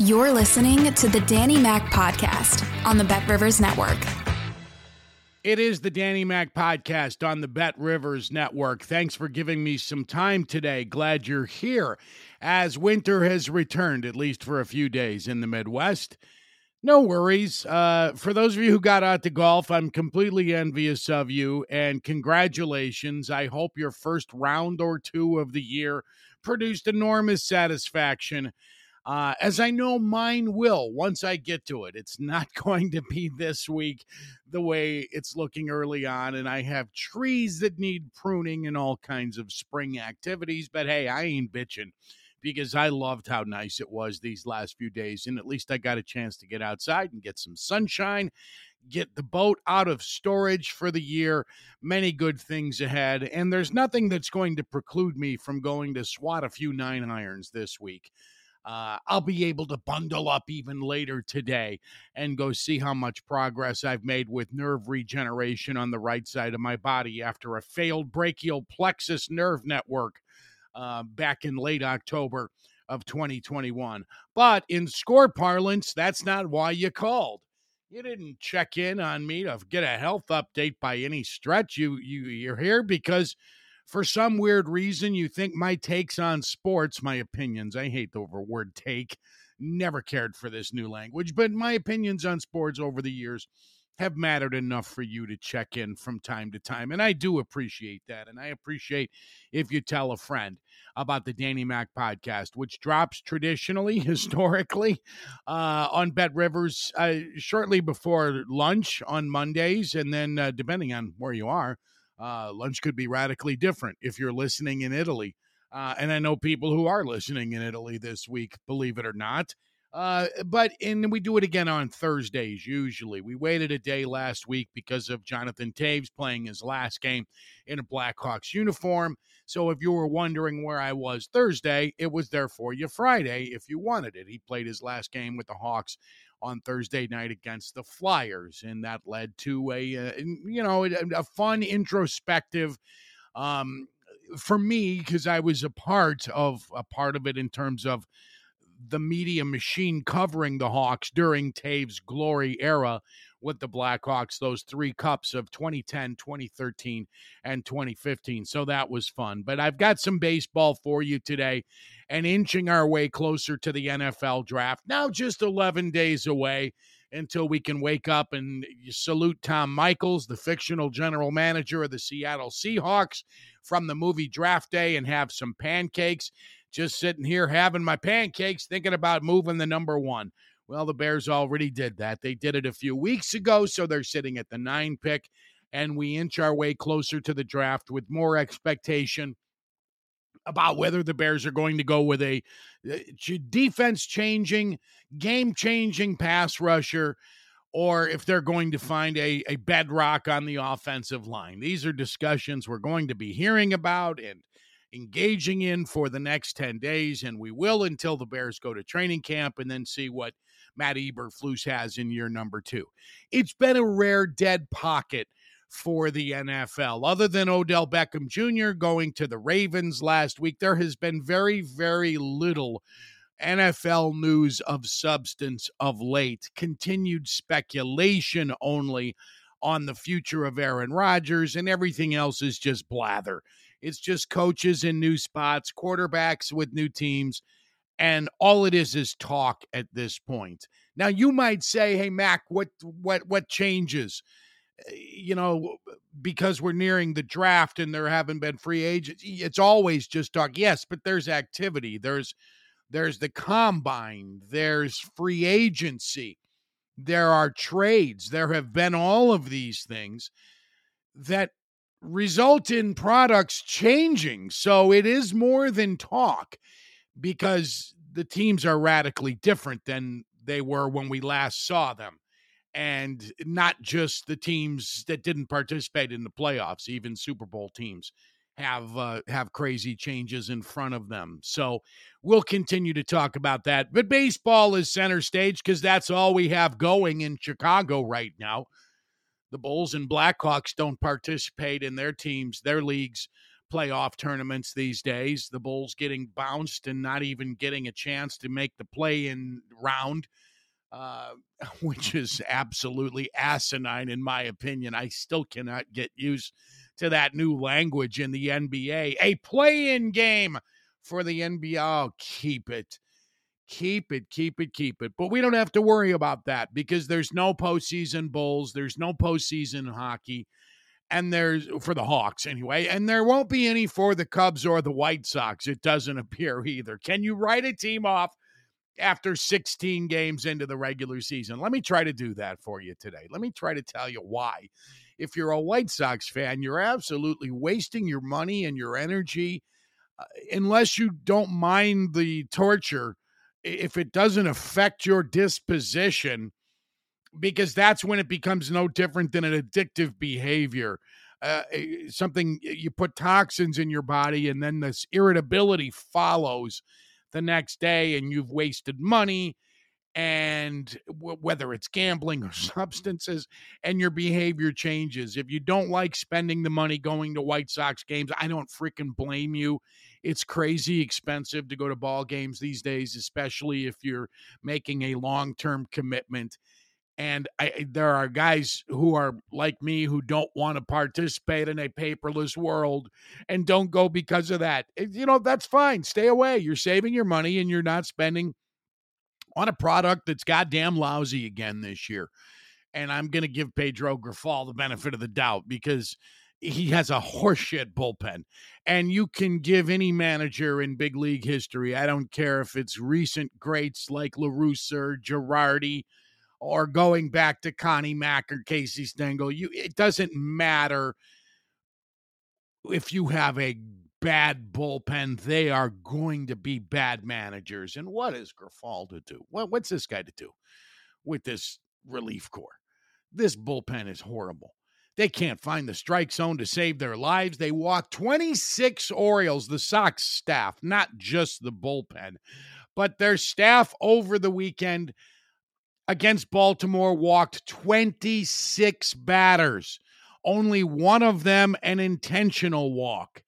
You're listening to the Danny Mac Podcast on the Bet Rivers Network. It is the Danny Mac Podcast on the Bet Rivers Network. Thanks for giving me some time today. Glad you're here as winter has returned, at least for a few days in the Midwest. No worries. Uh, for those of you who got out to golf, I'm completely envious of you and congratulations. I hope your first round or two of the year produced enormous satisfaction uh, as I know mine will once I get to it. It's not going to be this week the way it's looking early on, and I have trees that need pruning and all kinds of spring activities. But hey, I ain't bitching because I loved how nice it was these last few days, and at least I got a chance to get outside and get some sunshine. Get the boat out of storage for the year. Many good things ahead. And there's nothing that's going to preclude me from going to swat a few nine irons this week. Uh, I'll be able to bundle up even later today and go see how much progress I've made with nerve regeneration on the right side of my body after a failed brachial plexus nerve network uh, back in late October of 2021. But in score parlance, that's not why you called. You didn't check in on me to get a health update by any stretch. You you you're here because for some weird reason, you think my takes on sports, my opinions, I hate the word take, never cared for this new language, but my opinions on sports over the years have mattered enough for you to check in from time to time. And I do appreciate that. And I appreciate if you tell a friend about the Danny Mac podcast, which drops traditionally, historically, uh, on Bet Rivers uh, shortly before lunch on Mondays. And then, uh, depending on where you are, uh, lunch could be radically different if you're listening in Italy. Uh, and I know people who are listening in Italy this week, believe it or not. Uh, but and we do it again on Thursdays usually. We waited a day last week because of Jonathan Toews playing his last game in a Blackhawks uniform. So if you were wondering where I was Thursday, it was there for you Friday if you wanted it. He played his last game with the Hawks on Thursday night against the Flyers, and that led to a uh, you know a, a fun introspective. Um, for me, because I was a part of a part of it in terms of the media machine covering the Hawks during Toews's glory era with the Blackhawks, those three cups of 2010, 2013, and 2015. So that was fun. But I've got some baseball for you today and inching our way closer to the NFL draft. Now just 11 days away until we can wake up and salute Tom Michaels, the fictional general manager of the Seattle Seahawks from the movie Draft Day, and have some pancakes. Just sitting here having my pancakes, thinking about moving the number one. Well, the Bears already did that. They did it a few weeks ago, so they're sitting at the nine pick, and we inch our way closer to the draft with more expectation about whether the Bears are going to go with a uh, defense changing, game changing pass rusher or if they're going to find a, a bedrock on the offensive line. These are discussions we're going to be hearing about and engaging in for the next 10 days, and we will until the Bears go to training camp and then see what Matt Eberflus has in year number two. It's been a rare dead pocket for the NFL. Other than Odell Beckham Jr. going to the Ravens last week, there has been very, very little NFL news of substance of late. Continued speculation only on the future of Aaron Rodgers, and everything else is just blather. It's just coaches in new spots, quarterbacks with new teams, and all it is is talk at this point. Now you might say, "Hey Mac, what what what changes?" Eh, you know, because we're nearing the draft and there haven't been free agents. It's always just talk. Yes, but there's activity. There's there's the combine. There's free agency. There are trades. There have been all of these things that result in products changing. So it is more than talk because the teams are radically different than they were when we last saw them and not just the teams that didn't participate in the playoffs, even Super Bowl teams have uh, have crazy changes in front of them. So we'll continue to talk about that. But baseball is center stage because that's all we have going in Chicago right now. The Bulls and Blackhawks don't participate in their teams, their leagues playoff tournaments these days. The Bulls getting bounced and not even getting a chance to make the play in round uh, which is absolutely asinine in my opinion. I still cannot get used to that new language in the NBA. A play-in game for the NBA. Oh, keep it. Keep it, keep it, keep it. But we don't have to worry about that because there's no postseason Bulls, there's no postseason hockey, and there's for the Hawks anyway, and there won't be any for the Cubs or the White Sox. It doesn't appear either. Can you write a team off after 16 games into the regular season. Let me try to do that for you today. Let me try to tell you why. If you're a White Sox fan, you're absolutely wasting your money and your energy uh, unless you don't mind the torture if it doesn't affect your disposition because that's when it becomes no different than an addictive behavior. Uh, eh, something you put toxins in your body and then this irritability follows the next day and you've wasted money and w- whether it's gambling or substances and your behavior changes if you don't like spending the money going to white sox games i don't freaking blame you it's crazy expensive to go to ball games these days especially if you're making a long-term commitment and I, there are guys who are like me who don't want to participate in a paperless world and don't go because of that. Eh, you know, that's fine. Stay away. You're saving your money and you're not spending on a product that's goddamn lousy again this year. And I'm going to give Pedro Grifol the benefit of the doubt because he has a horseshit bullpen. And you can give any manager in big league history, I don't care if it's recent greats like La Russa or Girardi or going back to Connie Mack or Casey Stengel. You it doesn't matter if you have a bad bullpen, they are going to be bad managers. And what is Grifol to do? What, what's this guy to do with this relief corps? This bullpen is horrible. They can't find the strike zone to save their lives. They walk 26 Orioles, the Sox staff, not just the bullpen, but their staff over the weekend against Baltimore walked 26 batters, only one of them an intentional walk.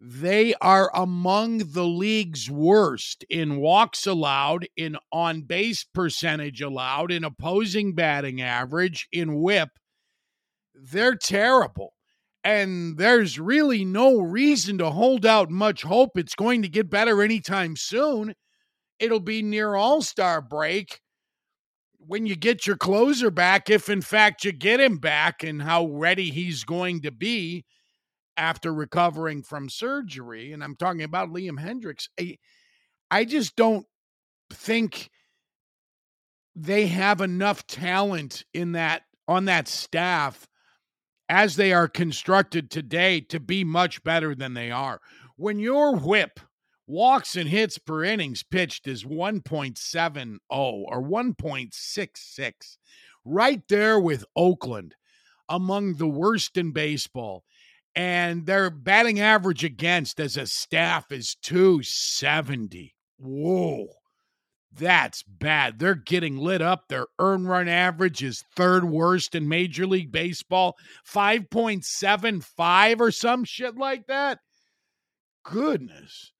They are among the league's worst in walks allowed, in on base percentage allowed, in opposing batting average, in whip. They're terrible. And there's really no reason to hold out much hope it's going to get better anytime soon. It'll be near All Star break when you get your closer back, if in fact you get him back and how ready he's going to be after recovering from surgery, and I'm talking about Liam Hendriks. I, I just don't think they have enough talent in that on that staff as they are constructed today to be much better than they are. When your whip Walks and hits per innings pitched is 1.70 or 1.66, right there with Oakland, among the worst in baseball. And their batting average against as a staff is 270. Whoa, that's bad. They're getting lit up. Their earn run average is third worst in Major League Baseball, 5.75 or some shit like that. Goodness.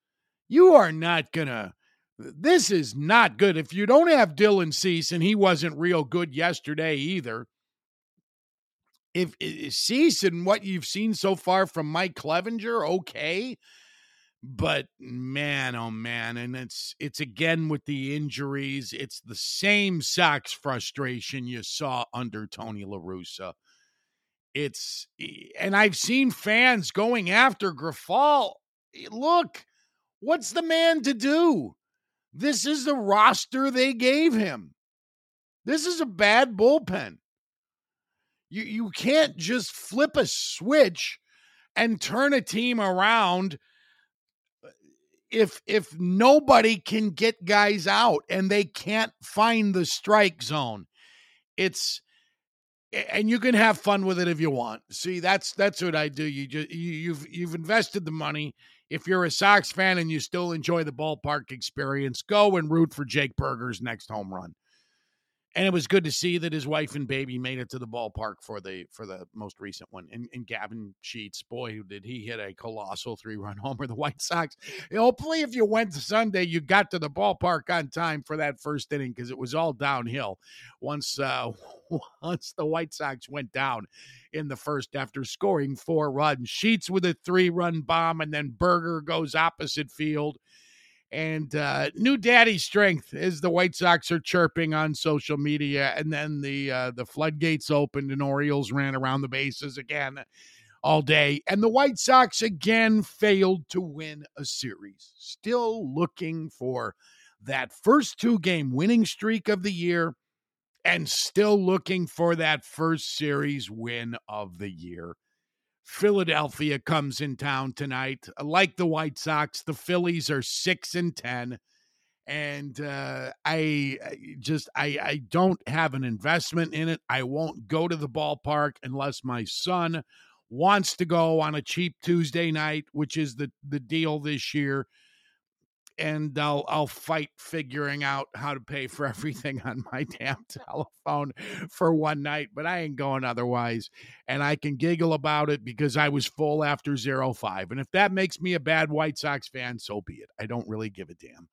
You are not going to. This is not good. If you don't have Dylan Cease, and he wasn't real good yesterday either, if, if Cease and what you've seen so far from Mike Clevinger, okay. But man, oh man, and it's it's again with the injuries. It's the same Sox frustration you saw under Tony La Russa. It's and I've seen fans going after Grifol. Look, what's the man to do? This is the roster they gave him. This is a bad bullpen. You you can't just flip a switch and turn a team around uh, if if nobody can get guys out and they can't find the strike zone. It's and you can have fun with it if you want. See, that's that's what I do. You just you, you've you've invested the money. If you're a Sox fan and you still enjoy the ballpark experience, go and root for Jake Burger's next home run and it was good to see that his wife and baby made it to the ballpark for the for the most recent one. And, and Gavin Sheets, boy, did he hit a colossal three run homer. The White Sox. Hopefully, if you went Sunday, you got to the ballpark on time for that first inning because it was all downhill once uh, once the White Sox went down in the first after scoring four runs. Sheets with a three run bomb, and then Burger goes opposite field and uh, new daddy strength as the White Sox are chirping on social media, and then the uh, the floodgates opened and Orioles ran around the bases again all day, and the White Sox again failed to win a series. Still looking for that first two game winning streak of the year, and still looking for that first series win of the year. Philadelphia comes in town tonight. Like the White Sox, the Phillies are six and ten, and uh, I just I I don't have an investment in it. I won't go to the ballpark unless my son wants to go on a cheap Tuesday night, which is the the deal this year and I'll I'll fight figuring out how to pay for everything on my damn telephone for one night, but I ain't going otherwise. And I can giggle about it because I was full after zero five. And if that makes me a bad White Sox fan, so be it. I don't really give a damn.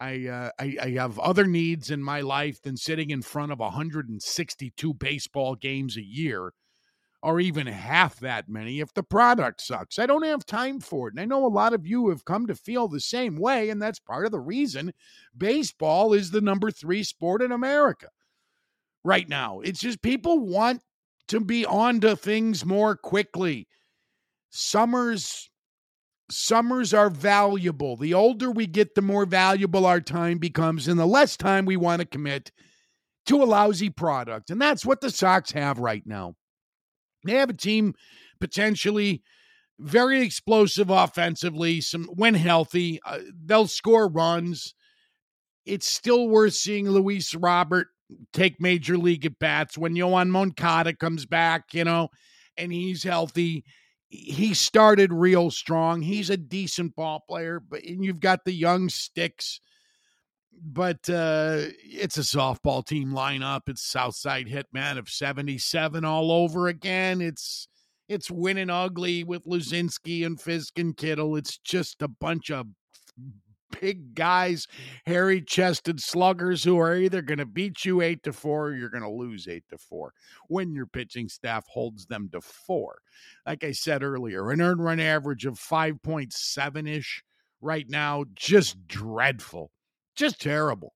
I, uh, I, I have other needs in my life than sitting in front of 162 baseball games a year or even half that many if the product sucks. I don't have time for it. And I know a lot of you have come to feel the same way, and that's part of the reason baseball is the number three sport in America right now. It's just people want to be on to things more quickly. Summers summers are valuable. The older we get, the more valuable our time becomes, and the less time we want to commit to a lousy product. And that's what the Sox have right now. They have a team potentially very explosive offensively. Some when healthy, uh, they'll score runs. It's still worth seeing Luis Robert take major league at bats when Yoan Moncada comes back, you know, and he's healthy. He started real strong. He's a decent ball player, but and you've got the young sticks but uh, it's a softball team lineup. It's Southside Hitman of 77 all over again. It's it's winning ugly with Luzinski and Fisk and Kittle. It's just a bunch of big guys, hairy chested sluggers who are either going to beat you eight to four or you're going to lose eight to four when your pitching staff holds them to four. Like I said earlier, an earned run average of 5.7 ish right now, just dreadful just terrible.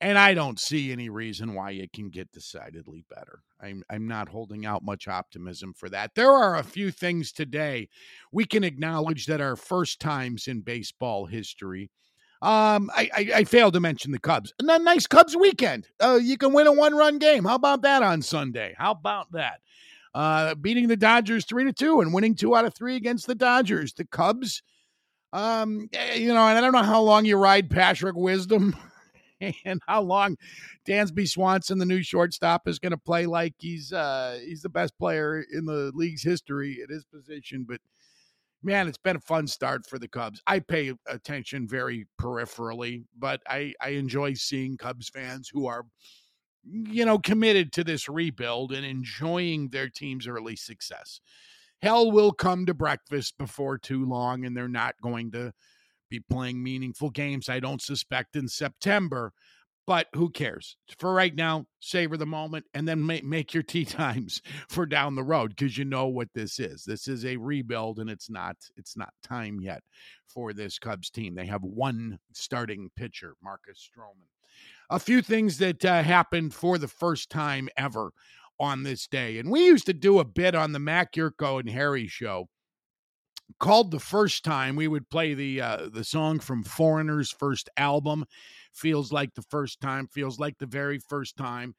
And I don't see any reason why it can get decidedly better. I'm I'm not holding out much optimism for that. There are a few things today we can acknowledge that are first times in baseball history. Um, I, I, I failed to mention the Cubs. And nice Cubs weekend. Uh, you can win a one run game. How about that on Sunday? How about that? Uh, beating the Dodgers three to two and winning two out of three against the Dodgers. The Cubs um, eh, you know, and I don't know how long you ride Patrick Wisdom and how long Dansby Swanson, the new shortstop, is going to play like he's uh he's the best player in the league's history at his position. But man, it's been a fun start for the Cubs. I pay attention very peripherally, but I I enjoy seeing Cubs fans who are you know committed to this rebuild and enjoying their team's early success hell will come to breakfast before too long, and they're not going to be playing meaningful games, I don't suspect, in September. But who cares? For right now, savor the moment and then make, make your tea times for down the road because you know what this is. This is a rebuild and it's not it's not time yet for this Cubs team. They have one starting pitcher, Marcus Stroman. A few things that uh, happened for the first time ever on this day. And we used to do a bit on the Mac Jurko and Harry show called the first time we would play the uh, the song from foreigner's first album feels like the first time feels like the very first time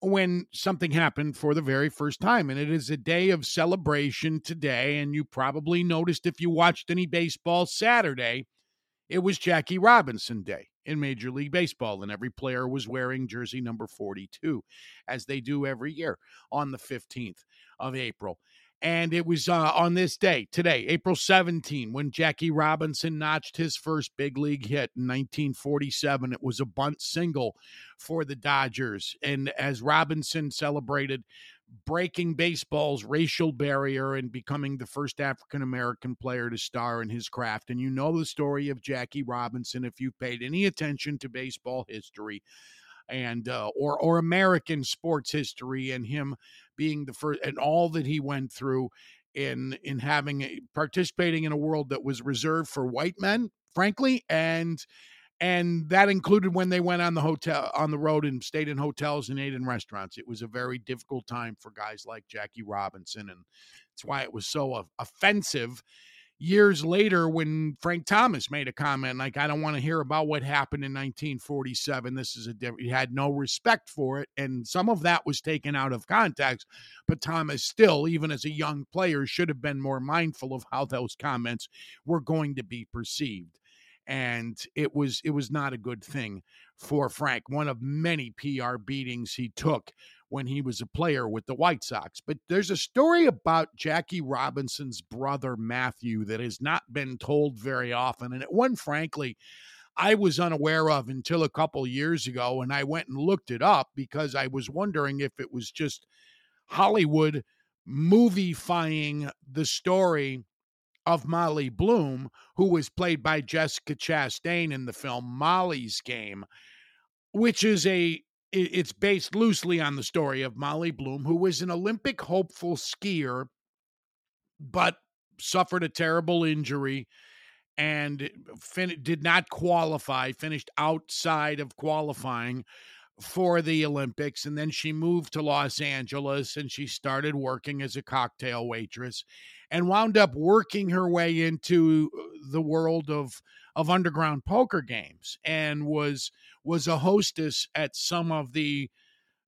when something happened for the very first time and it is a day of celebration today and you probably noticed if you watched any baseball saturday it was jackie robinson day in major league baseball and every player was wearing jersey number 42 as they do every year on the 15th of april and it was uh, on this day, today, April 17, when Jackie Robinson notched his first big league hit in 1947. It was a bunt single for the Dodgers. And as Robinson celebrated breaking baseball's racial barrier and becoming the first African American player to star in his craft. And you know the story of Jackie Robinson if you've paid any attention to baseball history and uh, or or American sports history and him being the first and all that he went through in in having participating in a world that was reserved for white men frankly and and that included when they went on the hotel on the road and stayed in hotels and ate in restaurants. It was a very difficult time for guys like Jackie Robinson and that's why it was so offensive years later when Frank Thomas made a comment like I don't want to hear about what happened in 1947 this is a different he had no respect for it and some of that was taken out of context but Thomas still even as a young player should have been more mindful of how those comments were going to be perceived and it was it was not a good thing for Frank one of many PR beatings he took when he was a player with the White Sox. But there's a story about Jackie Robinson's brother, Matthew, that has not been told very often. And it one, frankly, I was unaware of until a couple years ago. And I went and looked it up because I was wondering if it was just Hollywood movifying the story of Molly Bloom, who was played by Jessica Chastain in the film Molly's Game, which is a it's based loosely on the story of Molly Bloom, who was an Olympic hopeful skier, but suffered a terrible injury and fin- did not qualify, finished outside of qualifying for the Olympics. And then she moved to Los Angeles and she started working as a cocktail waitress and wound up working her way into uh, the world of of underground poker games and was was a hostess at some of the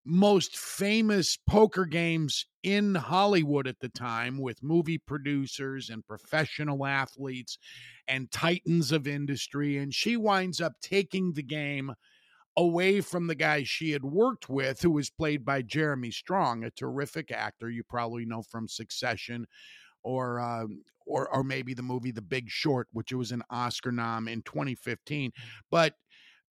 most famous poker games in Hollywood at the time with movie producers and professional athletes and titans of industry and she winds up taking the game away from the guy she had worked with who was played by Jeremy Strong a terrific actor you probably know from Succession or uh, or or maybe the movie The Big Short, which it was an Oscar nom in 2015. But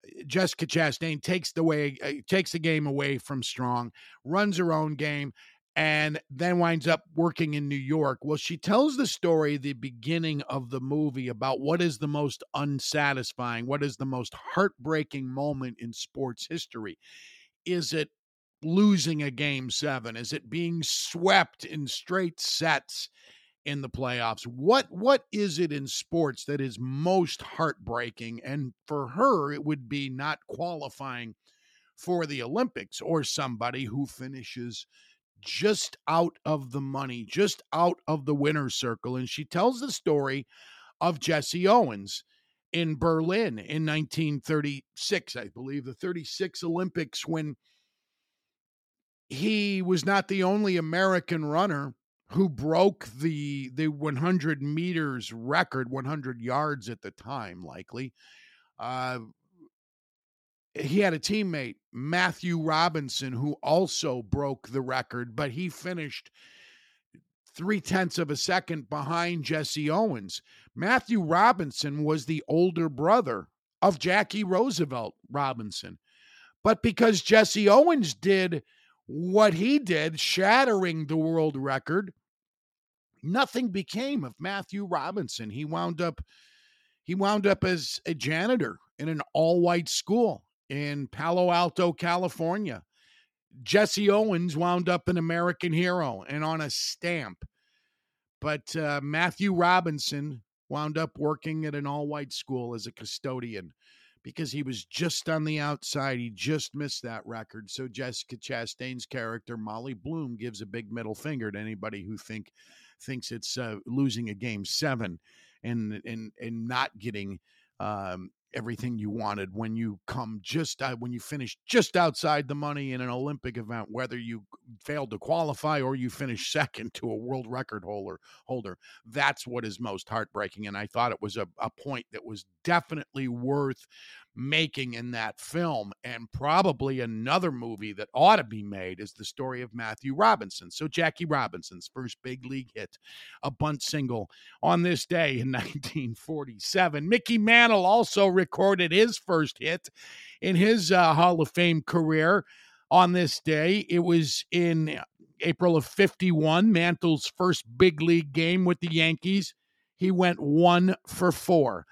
uh, Jessica Chastain takes the way uh, takes the game away from Strong, runs her own game, and then winds up working in New York. Well, she tells the story the beginning of the movie about what is the most unsatisfying, what is the most heartbreaking moment in sports history. Is it losing a game seven? Is it being swept in straight sets? in the playoffs. What what is it in sports that is most heartbreaking? And for her, it would be not qualifying for the Olympics or somebody who finishes just out of the money, just out of the winner's circle. And she tells the story of Jesse Owens in Berlin in 1936, I believe, the 36 Olympics, when he was not the only American runner who broke the the 100 meters record 100 yards at the time likely uh he had a teammate matthew robinson who also broke the record but he finished three tenths of a second behind jesse owens. Matthew robinson was the older brother of jackie roosevelt robinson. But because jesse owens did what he did, shattering the world record, nothing became of Matthew Robinson. He wound up he wound up as a janitor in an all-white school in Palo Alto, California. Jesse Owens wound up an American hero and on a stamp. But uh, Matthew Robinson wound up working at an all white school as a custodian because he was just on the outside. He just missed that record. So Jessica Chastain's character, Molly Bloom, gives a big middle finger to anybody who think thinks it's uh, losing a game seven and and and not getting um, everything you wanted when you come just when you finish just outside the money in an Olympic event, whether you failed to qualify or you finish second to a world record holder. Holder, that's what is most heartbreaking. And I thought it was a, a point that was definitely worth making in that film. And probably another movie that ought to be made is the story of Matthew Robinson. So, Jackie Robinson's first big league hit, a bunt single on this day in 1947. Mickey Mantle also recorded his first hit in his uh, Hall of Fame career on this day. It was in April of 51, Mantle's first big league game with the Yankees. He went one for four.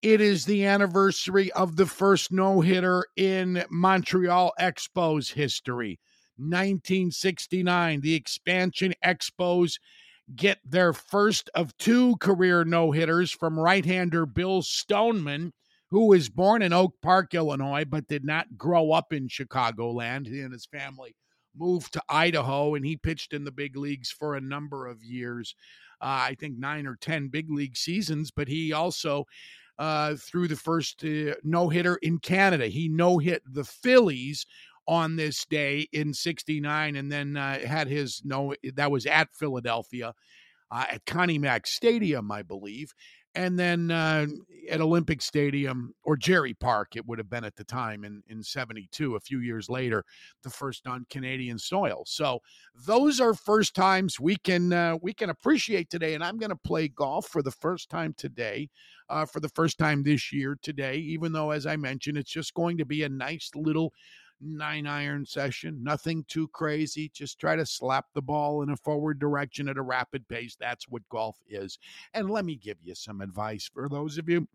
It is the anniversary of the first no hitter in Montreal Expos history. 1969, the expansion Expos get their first of two career no hitters from right hander Bill Stoneman, who was born in Oak Park, Illinois, but did not grow up in Chicagoland. He and his family moved to Idaho, and he pitched in the big leagues for a number of years. Uh, I think nine or 10 big league seasons, but he also uh, threw the first uh, no hitter in Canada. He no hit the Phillies on this day in 69 and then uh, had his no that was at Philadelphia uh, at Connie Mack Stadium I believe and then uh, at Olympic Stadium or Jarry Park, it would have been at the time in in '72. A few years later, the first on Canadian soil. So those are first times we can uh, we can appreciate today. And I'm going to play golf for the first time today, uh, for the first time this year today. Even though, as I mentioned, it's just going to be a nice little nine iron session. Nothing too crazy. Just try to slap the ball in a forward direction at a rapid pace. That's what golf is. And let me give you some advice for those of you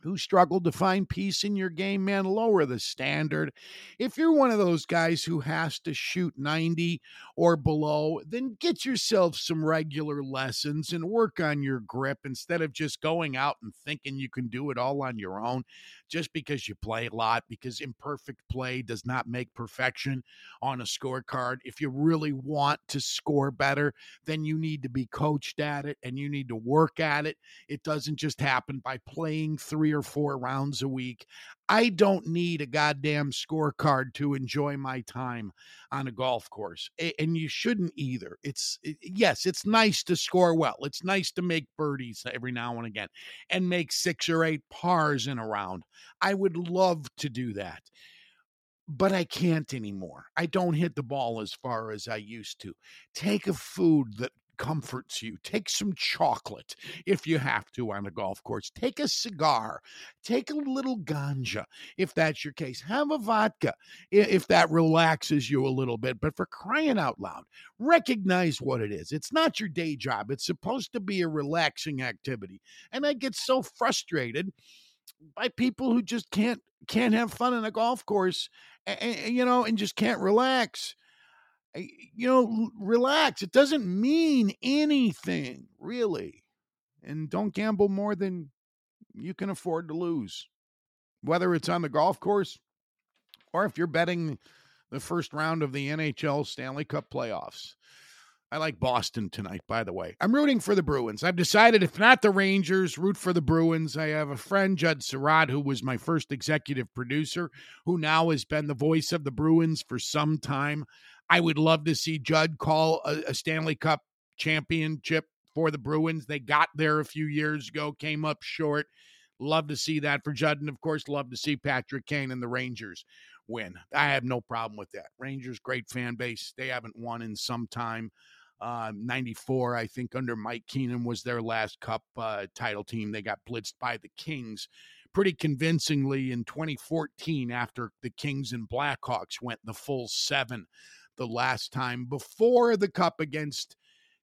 who struggled to find peace in your game, man, lower the standard. If you're one of those guys who has to shoot 90 or below, then get yourself some regular lessons and work on your grip instead of just going out and thinking you can do it all on your own just because you play a lot, because imperfect play does not make perfection on a scorecard. If you really want to score better, then you need to be coached at it and you need to work at it. It doesn't just happen by playing three or four rounds a week. I don't need a goddamn scorecard to enjoy my time on a golf course. And you shouldn't either. It's, yes, it's nice to score well. It's nice to make birdies every now and again and make six or eight pars in a round. I would love to do that but I can't anymore. I don't hit the ball as far as I used to. Take a food that comforts you. Take some chocolate if you have to on a golf course. Take a cigar. Take a little ganja if that's your case. Have a vodka if that relaxes you a little bit. But for crying out loud, recognize what it is. It's not your day job, it's supposed to be a relaxing activity. And I get so frustrated by people who just can't can't have fun on a golf course and, you know and just can't relax Eh, you know, relax. It doesn't mean anything, really. And don't gamble more than you can afford to lose, whether it's on the golf course or if you're betting the first round of the NHL Stanley Cup playoffs. I like Boston tonight, by the way. I'm rooting for the Bruins. I've decided if not the Rangers, root for the Bruins. I have a friend, Judd Sirott, who was my first executive producer, who now has been the voice of the Bruins for some time. I would love to see Judd call a, a Stanley Cup championship for the Bruins. They got there a few years ago, came up short. Love to see that for Judd. And of course, love to see Patrick Kane and the Rangers win. I have no problem with that. Rangers, great fan base. They haven't won in some time. Uh, 94, I think, under Mike Keenan was their last cup uh, title team. They got blitzed by the Kings pretty convincingly in 2014 after the Kings and Blackhawks went the full seven the last time before the cup against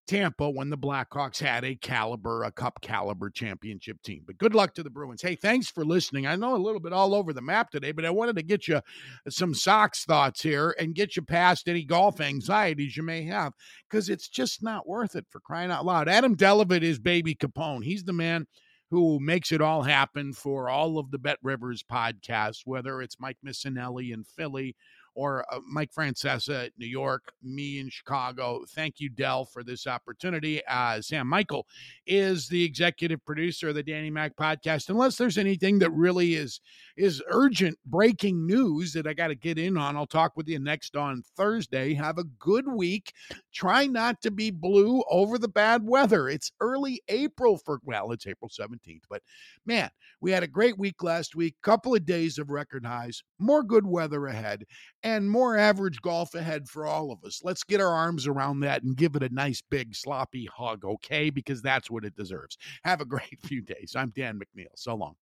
Tampa when the Blackhawks had a caliber, a cup caliber championship team. But good luck to the Bruins. Hey, thanks for listening. I know a little bit all over the map today, but I wanted to get you some Sox thoughts here and get you past any golf anxieties you may have because it's just not worth it for crying out loud. Adam Delevitt is baby Capone. He's the man who makes it all happen for all of the Bet Rivers podcasts, whether it's Mike Missanelli in Philly or uh, Mike Francesa at New York, me in Chicago. Thank you, Dell, for this opportunity. Uh, Sam Michael is the executive producer of the Danny Mac podcast. Unless there's anything that really is is urgent breaking news that I got to get in on, I'll talk with you next on Thursday. Have a good week. Try not to be blue over the bad weather. It's early April for well, it's April 17th, but man, we had a great week last week. Couple of days of record highs. More good weather ahead and more average golf ahead for all of us. Let's get our arms around that and give it a nice big sloppy hug, okay? Because that's what it deserves. Have a great few days. I'm Dan McNeil. So long.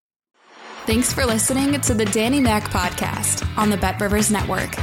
Thanks for listening to the Danny Mac podcast on the Bet Rivers Network.